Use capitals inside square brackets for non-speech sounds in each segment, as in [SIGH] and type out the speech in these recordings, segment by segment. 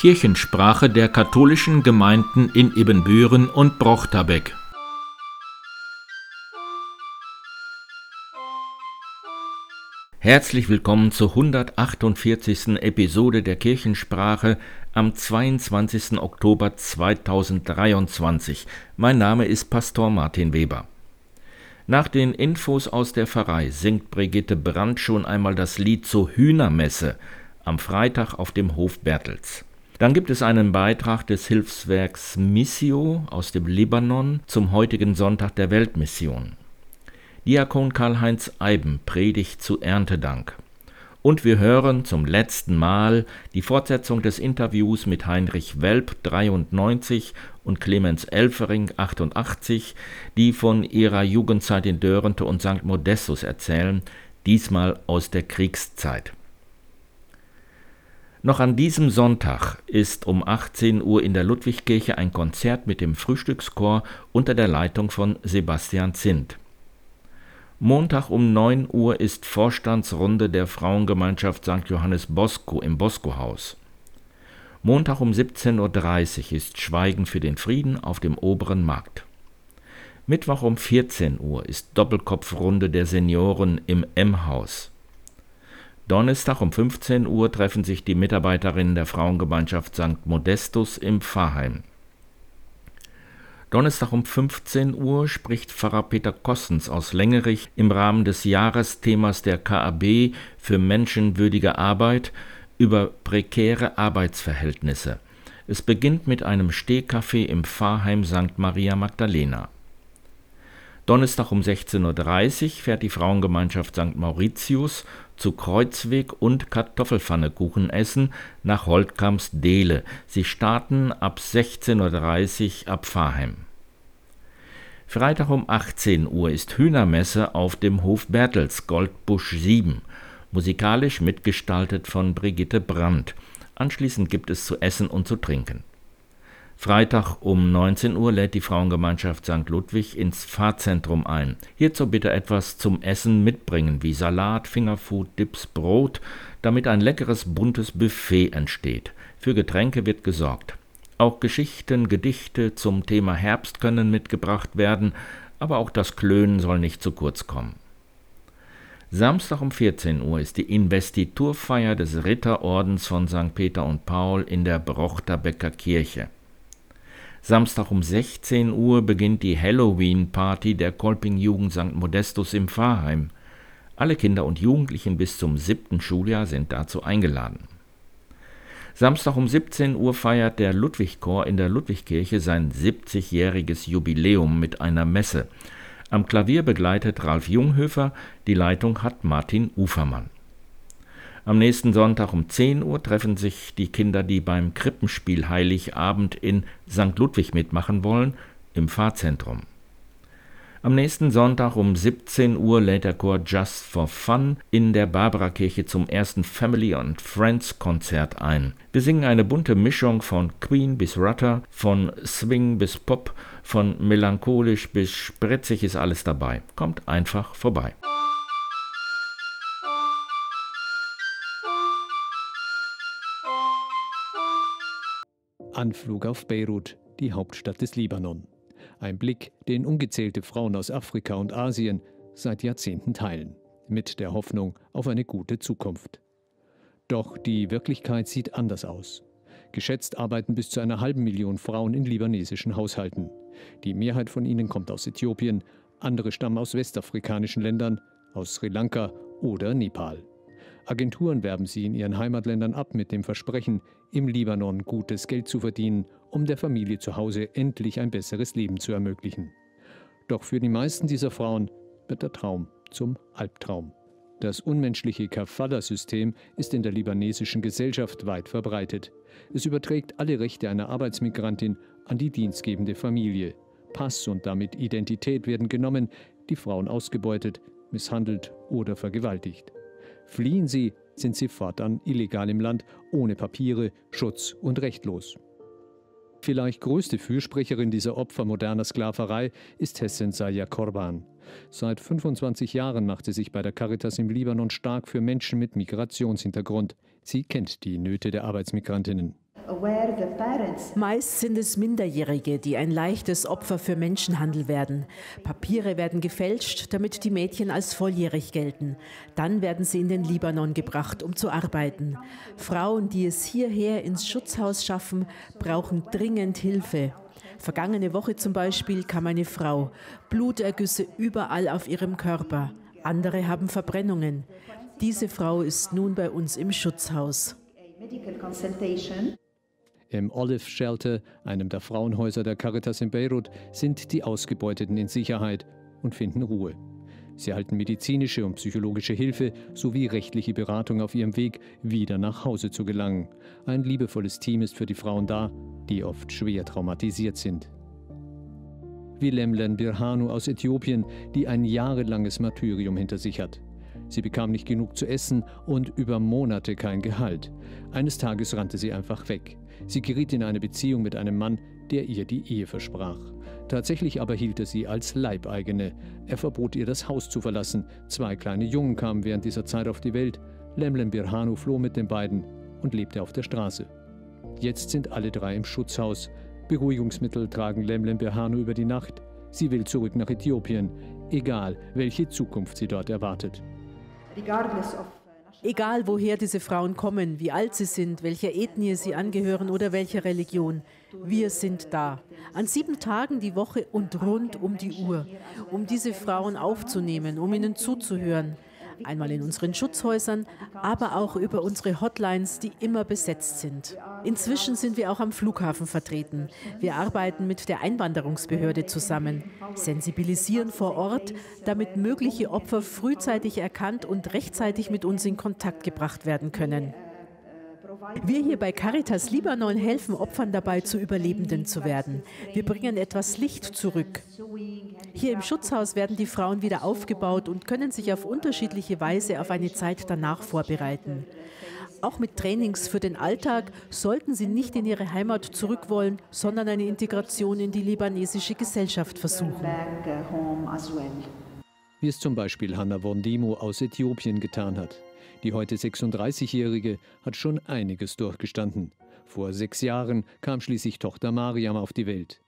Kirchensprache der katholischen Gemeinden in Ibbenbüren und Brochterbeck. Herzlich willkommen zur 148. Episode der Kirchensprache am 22. Oktober 2023. Mein Name ist Pastor Martin Weber. Nach den Infos aus der Pfarrei singt Brigitte Brandt schon einmal das Lied zur Hühnermesse am Freitag auf dem Hof Bertels. Dann gibt es einen Beitrag des Hilfswerks Missio aus dem Libanon zum heutigen Sonntag der Weltmission. Diakon Karl-Heinz Eiben predigt zu Erntedank. Und wir hören zum letzten Mal die Fortsetzung des Interviews mit Heinrich Welp 93 und Clemens Elfering 88, die von ihrer Jugendzeit in Dörrente und St. Modestus erzählen, diesmal aus der Kriegszeit. Noch an diesem Sonntag ist um 18 Uhr in der Ludwigkirche ein Konzert mit dem Frühstückschor unter der Leitung von Sebastian Zint. Montag um 9 Uhr ist Vorstandsrunde der Frauengemeinschaft St. Johannes Bosco im Bosco-Haus. Montag um 17.30 Uhr ist Schweigen für den Frieden auf dem oberen Markt. Mittwoch um 14 Uhr ist Doppelkopfrunde der Senioren im M-Haus. Donnerstag um 15 Uhr treffen sich die Mitarbeiterinnen der Frauengemeinschaft St. Modestus im Pfarrheim. Donnerstag um 15 Uhr spricht Pfarrer Peter Kossens aus Längerich im Rahmen des Jahresthemas der KAB für menschenwürdige Arbeit über prekäre Arbeitsverhältnisse. Es beginnt mit einem Stehkaffee im Pfarrheim St. Maria Magdalena. Donnerstag um 16.30 Uhr fährt die Frauengemeinschaft St. Mauritius zu Kreuzweg und Kartoffelpfannekuchen essen nach Holtkamps Dehle. Sie starten ab 16.30 Uhr ab Pfarrheim. Freitag um 18 Uhr ist Hühnermesse auf dem Hof Bertels, Goldbusch 7, musikalisch mitgestaltet von Brigitte Brandt. Anschließend gibt es zu essen und zu trinken. Freitag um 19 Uhr lädt die Frauengemeinschaft St. Ludwig ins Fahrzentrum ein. Hierzu bitte etwas zum Essen mitbringen, wie Salat, Fingerfood, Dips, Brot, damit ein leckeres buntes Buffet entsteht. Für Getränke wird gesorgt. Auch Geschichten, Gedichte zum Thema Herbst können mitgebracht werden, aber auch das Klönen soll nicht zu kurz kommen. Samstag um 14 Uhr ist die Investiturfeier des Ritterordens von St. Peter und Paul in der Brochterbecker Kirche. Samstag um 16 Uhr beginnt die Halloween-Party der Kolping-Jugend St. Modestus im Pfarrheim. Alle Kinder und Jugendlichen bis zum siebten Schuljahr sind dazu eingeladen. Samstag um 17 Uhr feiert der Ludwigchor in der Ludwigkirche sein 70-jähriges Jubiläum mit einer Messe. Am Klavier begleitet Ralf Junghöfer, die Leitung hat Martin Ufermann. Am nächsten Sonntag um 10 Uhr treffen sich die Kinder, die beim Krippenspiel Heiligabend in St. Ludwig mitmachen wollen, im Pfarrzentrum. Am nächsten Sonntag um 17 Uhr lädt der Chor Just for Fun in der Barbara-Kirche zum ersten Family and Friends Konzert ein. Wir singen eine bunte Mischung von Queen bis Rutter, von Swing bis Pop, von melancholisch bis spritzig ist alles dabei. Kommt einfach vorbei. Anflug auf Beirut, die Hauptstadt des Libanon. Ein Blick, den ungezählte Frauen aus Afrika und Asien seit Jahrzehnten teilen, mit der Hoffnung auf eine gute Zukunft. Doch die Wirklichkeit sieht anders aus. Geschätzt arbeiten bis zu einer halben Million Frauen in libanesischen Haushalten. Die Mehrheit von ihnen kommt aus Äthiopien, andere stammen aus westafrikanischen Ländern, aus Sri Lanka oder Nepal. Agenturen werben sie in ihren Heimatländern ab mit dem Versprechen, im Libanon gutes Geld zu verdienen, um der Familie zu Hause endlich ein besseres Leben zu ermöglichen. Doch für die meisten dieser Frauen wird der Traum zum Albtraum. Das unmenschliche Kafala-System ist in der libanesischen Gesellschaft weit verbreitet. Es überträgt alle Rechte einer Arbeitsmigrantin an die dienstgebende Familie. Pass und damit Identität werden genommen, die Frauen ausgebeutet, misshandelt oder vergewaltigt. Fliehen sie, sind sie fortan illegal im Land, ohne Papiere, Schutz und rechtlos. Vielleicht größte Fürsprecherin dieser Opfer moderner Sklaverei ist Hessen Saya Korban. Seit 25 Jahren macht sie sich bei der Caritas im Libanon stark für Menschen mit Migrationshintergrund. Sie kennt die Nöte der Arbeitsmigrantinnen. Meist sind es Minderjährige, die ein leichtes Opfer für Menschenhandel werden. Papiere werden gefälscht, damit die Mädchen als volljährig gelten. Dann werden sie in den Libanon gebracht, um zu arbeiten. Frauen, die es hierher ins Schutzhaus schaffen, brauchen dringend Hilfe. Vergangene Woche zum Beispiel kam eine Frau, Blutergüsse überall auf ihrem Körper. Andere haben Verbrennungen. Diese Frau ist nun bei uns im Schutzhaus. Im Olive Shelter, einem der Frauenhäuser der Caritas in Beirut, sind die Ausgebeuteten in Sicherheit und finden Ruhe. Sie erhalten medizinische und psychologische Hilfe sowie rechtliche Beratung auf ihrem Weg, wieder nach Hause zu gelangen. Ein liebevolles Team ist für die Frauen da, die oft schwer traumatisiert sind. Wie Lemlen Birhanu aus Äthiopien, die ein jahrelanges Martyrium hinter sich hat. Sie bekam nicht genug zu essen und über Monate kein Gehalt. Eines Tages rannte sie einfach weg. Sie geriet in eine Beziehung mit einem Mann, der ihr die Ehe versprach. Tatsächlich aber hielt er sie als Leibeigene. Er verbot ihr, das Haus zu verlassen. Zwei kleine Jungen kamen während dieser Zeit auf die Welt. Lemlem Birhanu floh mit den beiden und lebte auf der Straße. Jetzt sind alle drei im Schutzhaus. Beruhigungsmittel tragen Lemlem Birhanu über die Nacht. Sie will zurück nach Äthiopien, egal welche Zukunft sie dort erwartet. Egal woher diese Frauen kommen, wie alt sie sind, welcher Ethnie sie angehören oder welcher Religion, wir sind da. An sieben Tagen die Woche und rund um die Uhr, um diese Frauen aufzunehmen, um ihnen zuzuhören, einmal in unseren Schutzhäusern, aber auch über unsere Hotlines, die immer besetzt sind. Inzwischen sind wir auch am Flughafen vertreten. Wir arbeiten mit der Einwanderungsbehörde zusammen, sensibilisieren vor Ort, damit mögliche Opfer frühzeitig erkannt und rechtzeitig mit uns in Kontakt gebracht werden können. Wir hier bei Caritas Libanon helfen Opfern dabei, zu Überlebenden zu werden. Wir bringen etwas Licht zurück. Hier im Schutzhaus werden die Frauen wieder aufgebaut und können sich auf unterschiedliche Weise auf eine Zeit danach vorbereiten. Auch mit Trainings für den Alltag sollten sie nicht in ihre Heimat zurück wollen, sondern eine Integration in die libanesische Gesellschaft versuchen. Wie es zum Beispiel Hanna Wondimo aus Äthiopien getan hat. Die heute 36-Jährige hat schon einiges durchgestanden. Vor sechs Jahren kam schließlich Tochter Mariam auf die Welt.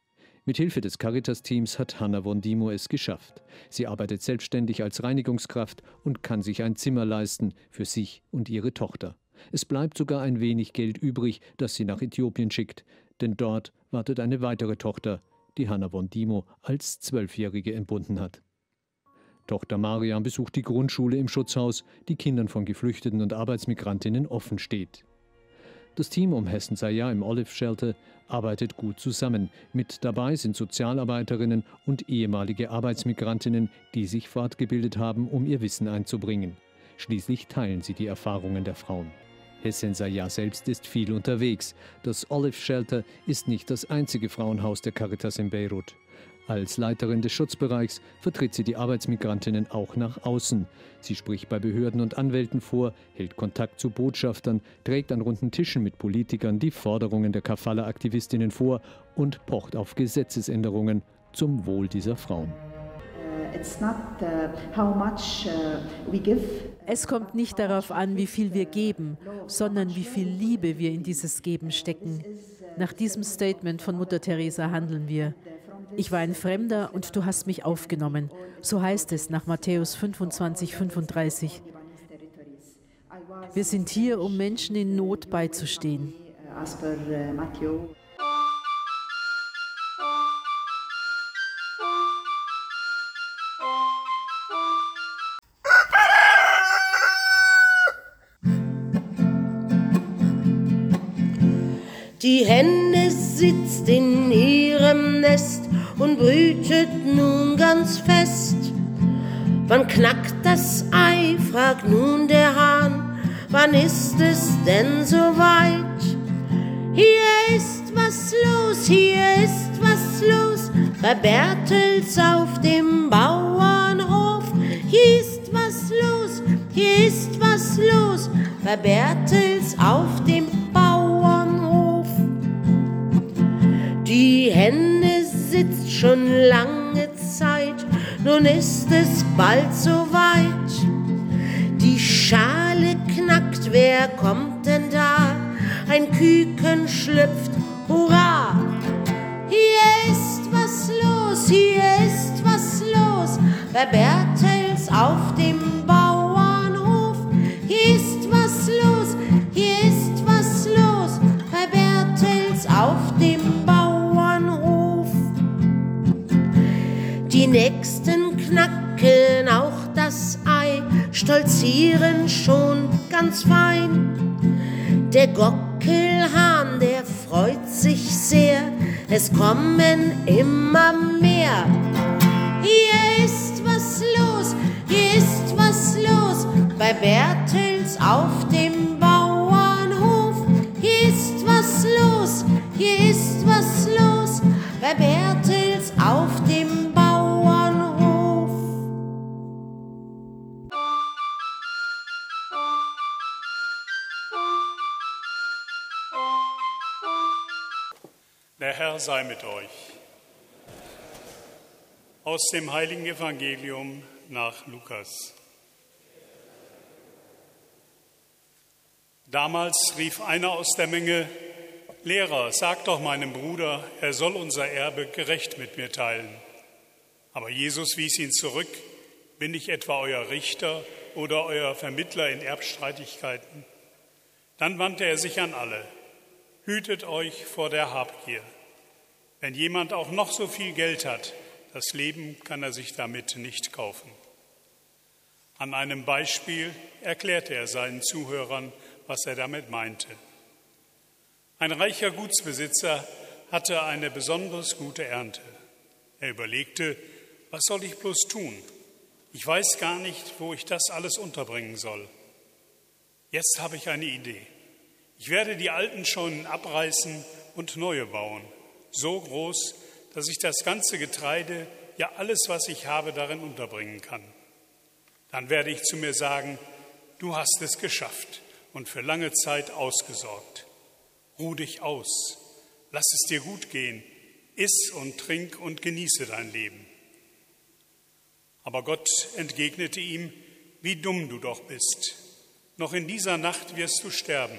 Mit Hilfe des Caritas-Teams hat Hanna Wondimo es geschafft. Sie arbeitet selbstständig als Reinigungskraft und kann sich ein Zimmer leisten für sich und ihre Tochter. Es bleibt sogar ein wenig Geld übrig, das sie nach Äthiopien schickt, denn dort wartet eine weitere Tochter, die Hanna Wondimo als Zwölfjährige entbunden hat. Tochter Mariam besucht die Grundschule im Schutzhaus, die Kindern von Geflüchteten und Arbeitsmigrantinnen offen steht. Das Team um Hessen Sayah im Olive Shelter arbeitet gut zusammen. Mit dabei sind Sozialarbeiterinnen und ehemalige Arbeitsmigrantinnen, die sich fortgebildet haben, um ihr Wissen einzubringen. Schließlich teilen sie die Erfahrungen der Frauen. Hessen Sayah selbst ist viel unterwegs. Das Olive Shelter ist nicht das einzige Frauenhaus der Caritas in Beirut. Als Leiterin des Schutzbereichs vertritt sie die Arbeitsmigrantinnen auch nach außen. Sie spricht bei Behörden und Anwälten vor, hält Kontakt zu Botschaftern, trägt an runden Tischen mit Politikern die Forderungen der Kafala-Aktivistinnen vor und pocht auf Gesetzesänderungen zum Wohl dieser Frauen. Uh, uh, es kommt nicht darauf an, wie viel wir geben, sondern wie viel Liebe wir in dieses Geben stecken. Nach diesem Statement von Mutter Teresa handeln wir. Ich war ein Fremder und du hast mich aufgenommen. So heißt es nach Matthäus 25, 35. Wir sind hier, um Menschen in Not beizustehen. Die Henne sitzt in ihrem Nest und brütet nun ganz fest. Wann knackt das Ei, fragt nun der Hahn, wann ist es denn so weit? Hier ist was los, hier ist was los, bei Bertels auf dem Bauernhof. Hier ist was los, hier ist was los, bei Bertels auf dem nun ist es bald soweit. Die Schale knackt, wer kommt denn da? ein Küken schlüpft, hurra! Hier ist was los, hier ist was los, bei freut sich sehr, es kommen immer mehr. Hier ist was los, hier ist was los, bei Bertels auf dem Bauernhof. Hier ist was los, hier ist was los, bei Bertels sei mit euch. Aus dem heiligen Evangelium nach Lukas. Damals rief einer aus der Menge, Lehrer, sag doch meinem Bruder, er soll unser Erbe gerecht mit mir teilen. Aber Jesus wies ihn zurück, bin ich etwa euer Richter oder euer Vermittler in Erbstreitigkeiten? Dann wandte er sich an alle. Hütet euch vor der Habgier. Wenn jemand auch noch so viel Geld hat, das Leben kann er sich damit nicht kaufen. An einem Beispiel erklärte er seinen Zuhörern, was er damit meinte. Ein reicher Gutsbesitzer hatte eine besonders gute Ernte. Er überlegte, was soll ich bloß tun? Ich weiß gar nicht, wo ich das alles unterbringen soll. Jetzt habe ich eine Idee. Ich werde die alten Scheunen abreißen und neue bauen, so groß, dass ich das ganze Getreide, ja alles, was ich habe, darin unterbringen kann. Dann werde ich zu mir sagen, du hast es geschafft und für lange Zeit ausgesorgt. Ruh dich aus, lass es dir gut gehen, iss und trink und genieße dein Leben. Aber Gott entgegnete ihm, wie dumm du doch bist. Noch in dieser Nacht wirst du sterben.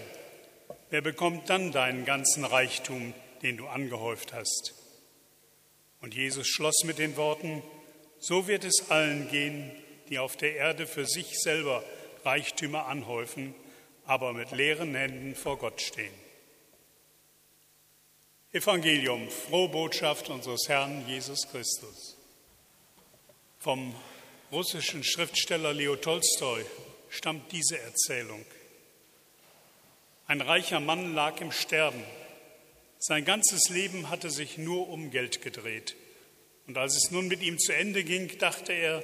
Wer bekommt dann deinen ganzen Reichtum, den du angehäuft hast? Und Jesus schloss mit den Worten, so wird es allen gehen, die auf der Erde für sich selber Reichtümer anhäufen, aber mit leeren Händen vor Gott stehen. Evangelium, frohe Botschaft unseres Herrn Jesus Christus. Vom russischen Schriftsteller Leo Tolstoi stammt diese Erzählung. Ein reicher Mann lag im Sterben. Sein ganzes Leben hatte sich nur um Geld gedreht. Und als es nun mit ihm zu Ende ging, dachte er,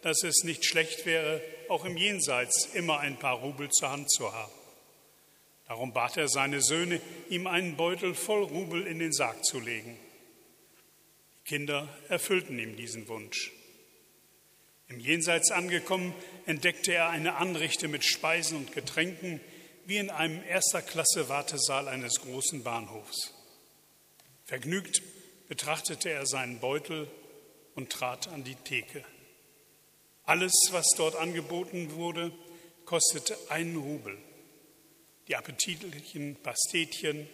dass es nicht schlecht wäre, auch im Jenseits immer ein paar Rubel zur Hand zu haben. Darum bat er seine Söhne, ihm einen Beutel voll Rubel in den Sarg zu legen. Die Kinder erfüllten ihm diesen Wunsch. Im Jenseits angekommen, entdeckte er eine Anrichte mit Speisen und Getränken, wie in einem erster Klasse Wartesaal eines großen Bahnhofs. Vergnügt betrachtete er seinen Beutel und trat an die Theke. Alles, was dort angeboten wurde, kostete einen Rubel. Die appetitlichen Pastetchen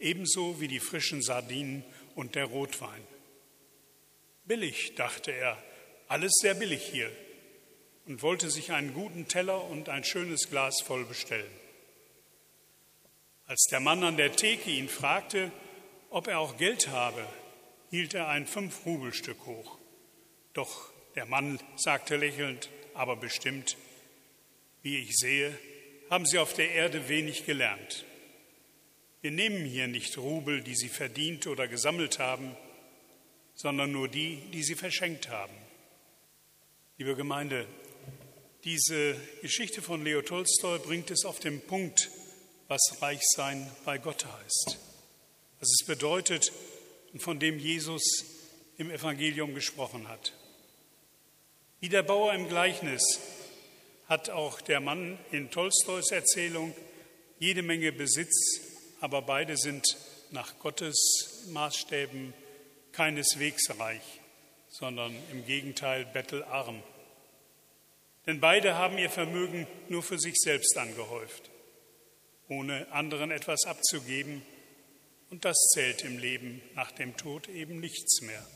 ebenso wie die frischen Sardinen und der Rotwein. Billig, dachte er, alles sehr billig hier und wollte sich einen guten Teller und ein schönes Glas voll bestellen. Als der Mann an der Theke ihn fragte, ob er auch Geld habe, hielt er ein Fünf-Rubelstück hoch. Doch der Mann sagte lächelnd, aber bestimmt, wie ich sehe, haben Sie auf der Erde wenig gelernt. Wir nehmen hier nicht Rubel, die Sie verdient oder gesammelt haben, sondern nur die, die Sie verschenkt haben. Liebe Gemeinde, diese Geschichte von Leo Tolstoi bringt es auf den Punkt, was Reichsein bei Gott heißt. Was es bedeutet und von dem Jesus im Evangelium gesprochen hat. Wie der Bauer im Gleichnis hat auch der Mann in Tolstois Erzählung jede Menge Besitz, aber beide sind nach Gottes Maßstäben keineswegs reich, sondern im Gegenteil bettelarm. Denn beide haben ihr Vermögen nur für sich selbst angehäuft. ohne anderen etwas abzugeben. Und das zählt im Leben nach dem Tod eben nichts mehr.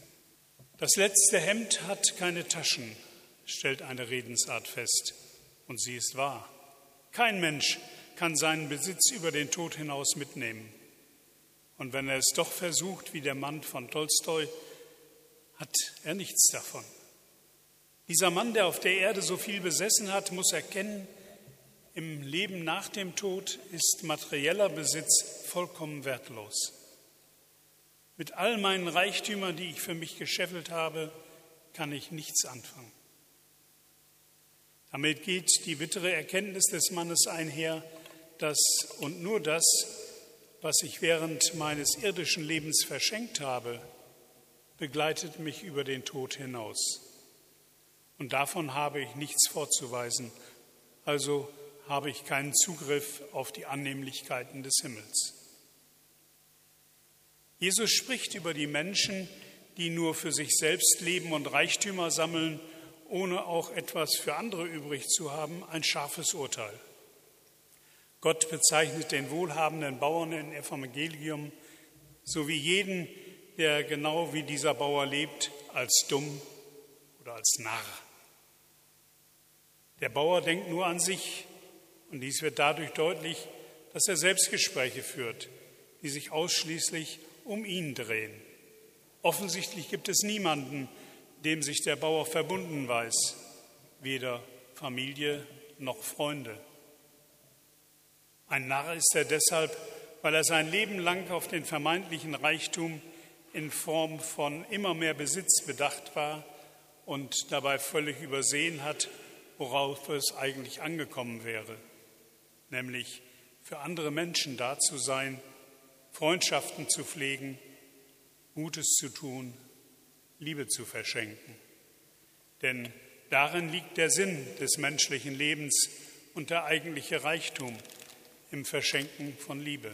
Das letzte Hemd hat keine Taschen, stellt eine Redensart fest. Und sie ist wahr. Kein Mensch kann seinen Besitz über den Tod hinaus mitnehmen. Und wenn er es doch versucht, wie der Mann von Tolstoi, hat er nichts davon. Dieser Mann, der auf der Erde so viel besessen hat, muss erkennen, im Leben nach dem Tod ist materieller Besitz vollkommen wertlos. Mit all meinen Reichtümern, die ich für mich gescheffelt habe, kann ich nichts anfangen. Damit geht die bittere Erkenntnis des Mannes einher, dass und nur das, was ich während meines irdischen Lebens verschenkt habe, begleitet mich über den Tod hinaus. Und davon habe ich nichts vorzuweisen, also habe ich keinen Zugriff auf die Annehmlichkeiten des Himmels. Jesus spricht über die Menschen, die nur für sich selbst leben und Reichtümer sammeln, ohne auch etwas für andere übrig zu haben, ein scharfes Urteil. Gott bezeichnet den wohlhabenden Bauern im Evangelium sowie jeden, der genau wie dieser Bauer lebt, als dumm oder als Narr. Der Bauer denkt nur an sich und dies wird dadurch deutlich, dass er Selbstgespräche führt, die sich ausschließlich um ihn drehen. Offensichtlich gibt es niemanden, dem sich der Bauer verbunden weiß, weder Familie noch Freunde. Ein Narr ist er deshalb, weil er sein Leben lang auf den vermeintlichen Reichtum in Form von immer mehr Besitz bedacht war und dabei völlig übersehen hat, worauf es eigentlich angekommen wäre, nämlich für andere Menschen da zu sein, Freundschaften zu pflegen, Gutes zu tun, Liebe zu verschenken. Denn darin liegt der Sinn des menschlichen Lebens und der eigentliche Reichtum im Verschenken von Liebe.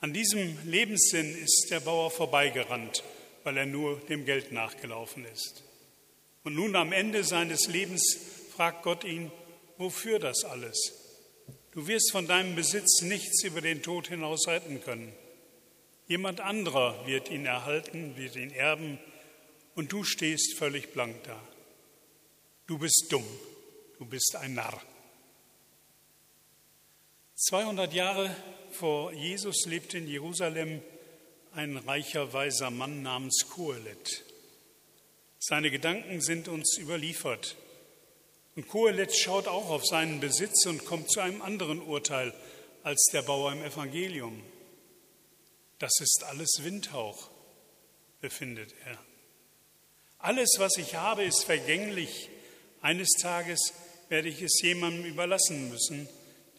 An diesem Lebenssinn ist der Bauer vorbeigerannt, weil er nur dem Geld nachgelaufen ist. Und nun am Ende seines Lebens fragt Gott ihn, wofür das alles? Du wirst von deinem Besitz nichts über den Tod hinaus retten können. Jemand anderer wird ihn erhalten, wird ihn erben und du stehst völlig blank da. Du bist dumm, du bist ein Narr. 200 Jahre vor Jesus lebte in Jerusalem ein reicher, weiser Mann namens Kohelet. Seine Gedanken sind uns überliefert. Und Kohelet schaut auch auf seinen Besitz und kommt zu einem anderen Urteil als der Bauer im Evangelium. Das ist alles Windhauch, befindet er. Alles, was ich habe, ist vergänglich. Eines Tages werde ich es jemandem überlassen müssen,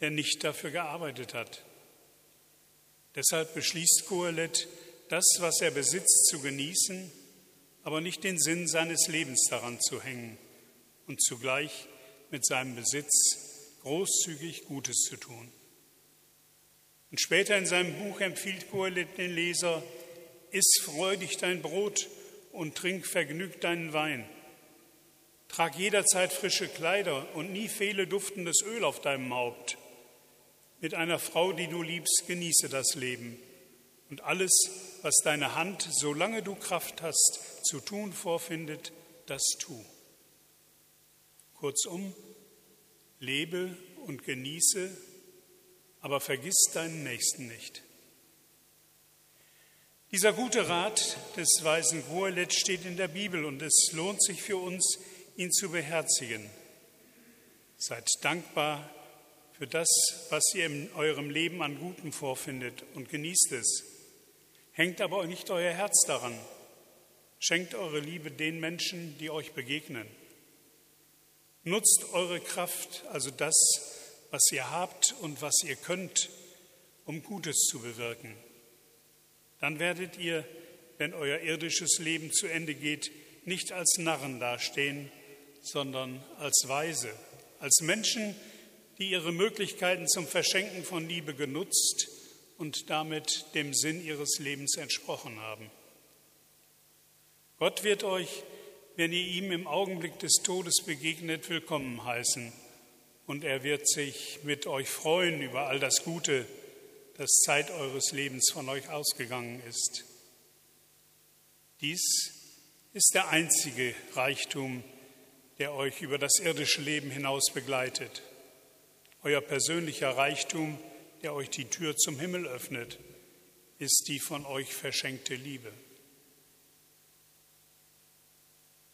der nicht dafür gearbeitet hat. Deshalb beschließt Kohelet, das, was er besitzt, zu genießen, aber nicht den Sinn seines Lebens daran zu hängen und zugleich mit seinem Besitz großzügig Gutes zu tun. Und später in seinem Buch empfiehlt Kohelet den Leser, iss freudig dein Brot und trink vergnügt deinen Wein. Trag jederzeit frische Kleider und nie fehle duftendes Öl auf deinem Haupt. Mit einer Frau, die du liebst, genieße das Leben. Und alles, was deine Hand, solange du Kraft hast, zu tun vorfindet, das tu. Kurzum, lebe und genieße aber vergiss deinen Nächsten nicht. Dieser gute Rat des weisen Goelet steht in der Bibel und es lohnt sich für uns, ihn zu beherzigen. Seid dankbar für das, was ihr in eurem Leben an Gutem vorfindet und genießt es. Hängt aber nicht euer Herz daran. Schenkt eure Liebe den Menschen, die euch begegnen. Nutzt eure Kraft, also das, was ihr habt und was ihr könnt, um Gutes zu bewirken. Dann werdet ihr, wenn euer irdisches Leben zu Ende geht, nicht als Narren dastehen, sondern als Weise, als Menschen, die ihre Möglichkeiten zum Verschenken von Liebe genutzt und damit dem Sinn ihres Lebens entsprochen haben. Gott wird euch, wenn ihr ihm im Augenblick des Todes begegnet, willkommen heißen und er wird sich mit euch freuen über all das Gute, das Zeit eures Lebens von euch ausgegangen ist. Dies ist der einzige Reichtum, der euch über das irdische Leben hinaus begleitet. Euer persönlicher Reichtum, der euch die Tür zum Himmel öffnet, ist die von euch verschenkte Liebe.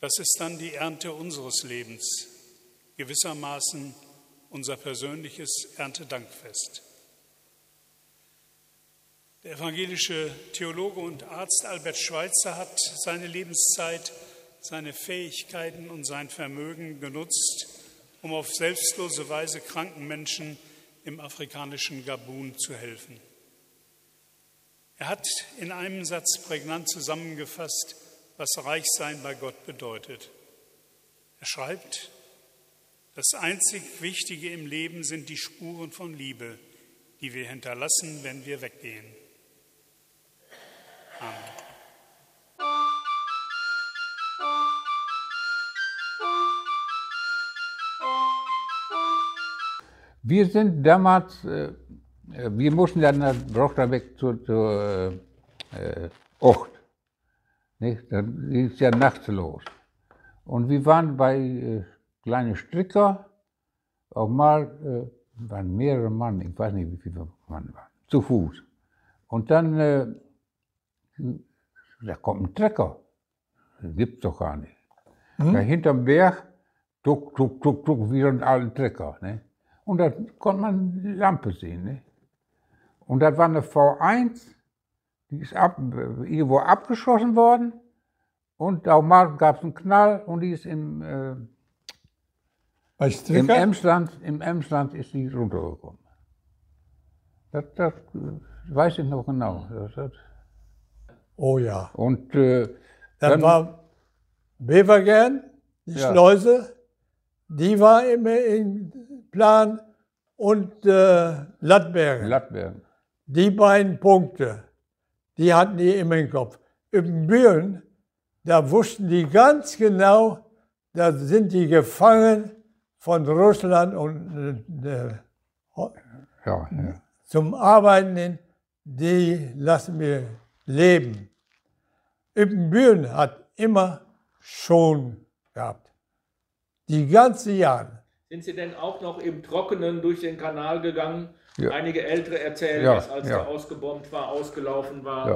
Das ist dann die Ernte unseres Lebens, gewissermaßen unser persönliches Erntedankfest. Der evangelische Theologe und Arzt Albert Schweitzer hat seine Lebenszeit, seine Fähigkeiten und sein Vermögen genutzt, um auf selbstlose Weise kranken Menschen im afrikanischen Gabun zu helfen. Er hat in einem Satz prägnant zusammengefasst, was Reichsein bei Gott bedeutet. Er schreibt, das einzig Wichtige im Leben sind die Spuren von Liebe, die wir hinterlassen, wenn wir weggehen. Amen. Wir sind damals, äh, wir mussten dann nach Brochterbeck zur, zur äh, Ocht. Nicht? Dann ging es ja nachts los. Und wir waren bei äh, kleinen Stricker, auch mal, äh, waren mehrere Mann, ich weiß nicht, wie viele Mann waren, zu Fuß. Und dann äh, da kommt ein Trecker. Das gibt's doch gar nicht. Hm? Da hinterm Berg, tuck, tuck, tuck, tuck, wie so ein alter Trecker. Ne? Und da konnte man die Lampe sehen. Ne? Und das war eine V1, die ist ab, irgendwo abgeschossen worden. Und mal gab es einen Knall und die ist im, äh, im Emsland, im Emsland ist die runtergekommen. Das, das weiß ich noch genau. Das, das, Oh ja. Und äh, dann, dann, war Bevergern, die ja. Schleuse, die war immer im Plan und äh, Lattbergen. Lattbergen. Die beiden Punkte, die hatten die immer im Kopf. Im Büren, da wussten die ganz genau, da sind die gefangen von Russland und äh, ja, ja. zum Arbeiten hin, die lassen wir leben. Ibbenbüren hat immer schon gehabt. Die ganze Jahre. Sind Sie denn auch noch im Trockenen durch den Kanal gegangen? Ja. Einige Ältere erzählen ja, das, als ja. der ausgebombt war, ausgelaufen war.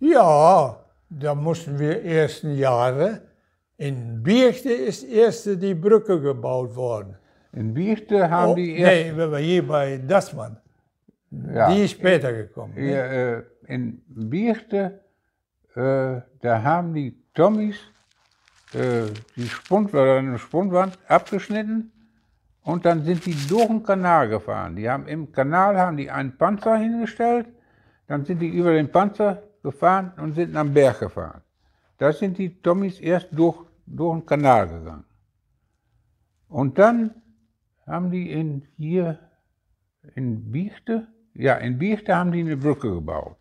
Ja. ja, da mussten wir ersten Jahre. In Biechte ist erste die Brücke gebaut worden. In Biechte haben oh, die erst... Nee, hier bei Dassmann. Ja. Die ist später gekommen. Ja, äh, in Biechte äh, da haben die Tommys äh, die Spund, oder eine Spundwand abgeschnitten und dann sind die durch den Kanal gefahren. Die haben im Kanal haben die einen Panzer hingestellt, dann sind die über den Panzer gefahren und sind am Berg gefahren. Da sind die Tommys erst durch, durch den Kanal gegangen. Und dann haben die in hier in Biechte, ja, in Biechte haben die eine Brücke gebaut.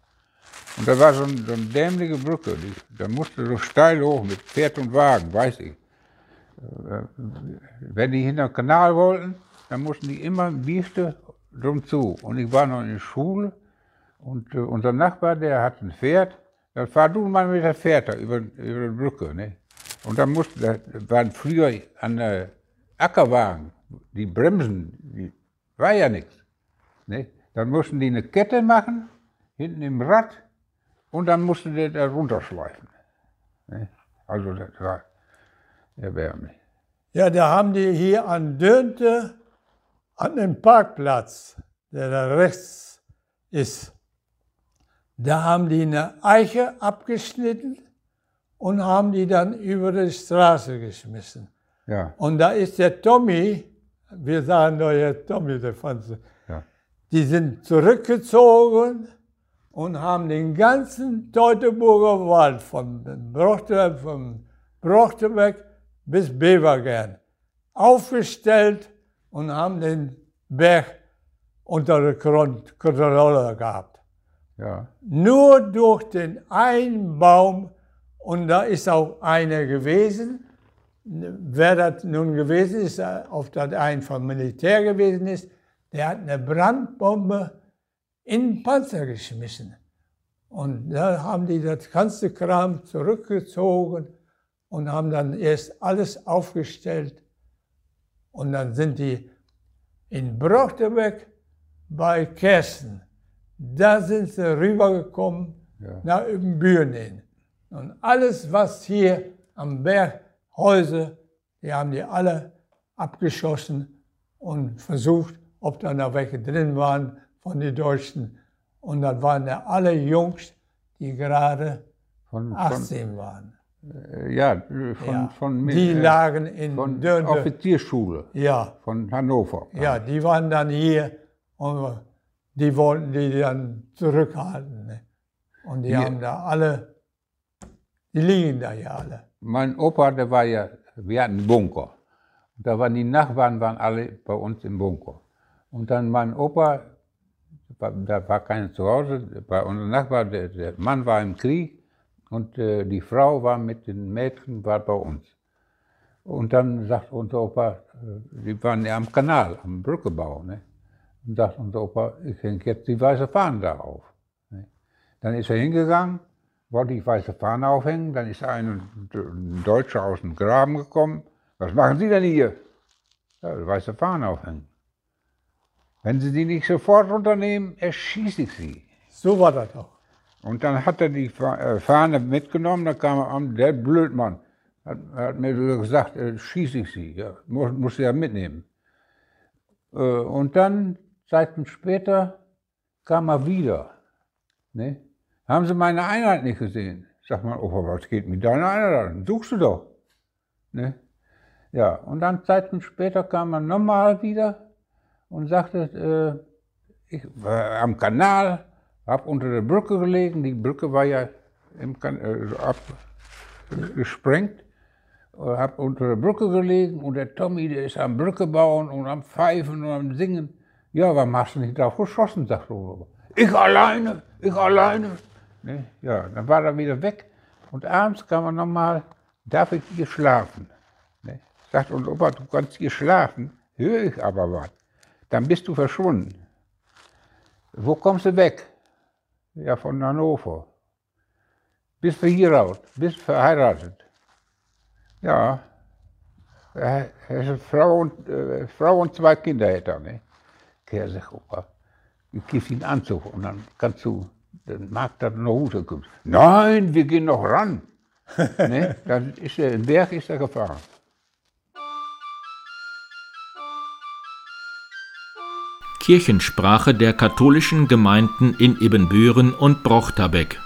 Und da war so, ein, so eine dämliche Brücke, die, da musste so steil hoch mit Pferd und Wagen, weiß ich. Äh, wenn die hinter den Kanal wollten, dann mussten die immer Bieste drum zu. Und ich war noch in der Schule und äh, unser Nachbar, der hat ein Pferd, dann fahr du mal mit dem Pferd da über, über die Brücke. Ne? Und dann mussten, da waren früher an der Ackerwagen, die Bremsen, die, war ja nichts. Ne? Dann mussten die eine Kette machen hinten im Rad und dann musste der da runterschleifen. Ne? Also das war erbärmlich. Ja, da haben die hier an Dönte, an dem Parkplatz, der da rechts ist, da haben die eine Eiche abgeschnitten und haben die dann über die Straße geschmissen. Ja. Und da ist der Tommy, wir sagen doch Tommy, der Franz, ja. die sind zurückgezogen und haben den ganzen Teutoburger Wald von Brochte, vom Brochtebeck bis Bevergern aufgestellt und haben den Berg unter der Kontrolle gehabt. Ja. Nur durch den einen Baum, und da ist auch einer gewesen, wer das nun gewesen ist, ob das ein vom Militär gewesen ist, der hat eine Brandbombe in den Panzer geschmissen. Und da haben die das ganze Kram zurückgezogen und haben dann erst alles aufgestellt. Und dann sind die in Brochterbeck bei Kersten. Da sind sie rübergekommen ja. nach hin. Und alles, was hier am Berg Häuser, die haben die alle abgeschossen und versucht, ob da noch welche drin waren von den Deutschen. Und das waren ja alle Jungs, die gerade von, 18 von, waren. Äh, ja, von, ja. von Die äh, lagen in von Dörnde. Offizierschule ja. von Hannover. Ja, die waren dann hier und die wollten die dann zurückhalten. Ne? Und die, die haben da alle, die liegen da ja alle. Mein Opa, der war ja, wir hatten einen Bunker. Und da waren die Nachbarn waren alle bei uns im Bunker. Und dann mein Opa, da war keiner zu Hause, bei unserem Nachbar, der, der Mann war im Krieg und äh, die Frau war mit den Mädchen war bei uns. Und dann sagt unser Opa, äh, die waren ja am Kanal, am Brückebau. Ne? Und sagt unser Opa, ich hänge jetzt die weiße Fahne da auf. Ne? Dann ist er hingegangen wollte ich weiße Fahne aufhängen, dann ist ein, Deutscher aus dem Graben gekommen. Was machen Sie denn hier? Ja, weiße Fahne aufhängen. Wenn Sie die nicht sofort runternehmen, erschieße ich Sie. So war das auch. Und dann hat er die äh, Fahne mitgenommen, da kam er an, der Blödmann, hat, hat mir gesagt, äh, schieße ich Sie, ja, muss, muss ja mitnehmen. Äh, und dann, Zeiten später, kam er wieder. Ne? Haben Sie meine Einheit nicht gesehen? Sag mal, oh, was geht mit deiner Einheit an? Suchst du doch. Ne? Ja, und dann Zeiten später kam er nochmal wieder und sagte, äh, ich war am Kanal, hab unter der Brücke gelegen, die Brücke war ja im kan äh, abgesprengt, hab unter der Brücke gelegen und der Tommy, der ist am Brücke bauen und am Pfeifen und am Singen. Ja, warum hast du nicht drauf geschossen, sagt er. Ich alleine, ich alleine. Ne? Ja, dann war er wieder weg und abends kam er nochmal, darf ich hier schlafen? Ne? Sagt und Opa, du kannst hier schlafen, höre ich aber was. Dann bist du verschwunden. Wo kommst du weg? Ja, von Hannover. Bist du hier raus? Bist verheiratet? Ja. Er ist Frau und, äh, Frau und zwei Kinder hätte er, ne? Kerl sagt, Opa, ich gebe ihn Anzug und dann kannst du dann mag das nach Hause kommen. Nein, wir gehen noch ran. [LAUGHS] ne? Dann ist der Berg ist er gefahren. Kirchensprache der katholischen Gemeinden in Ebenbüren und Brochterbeck.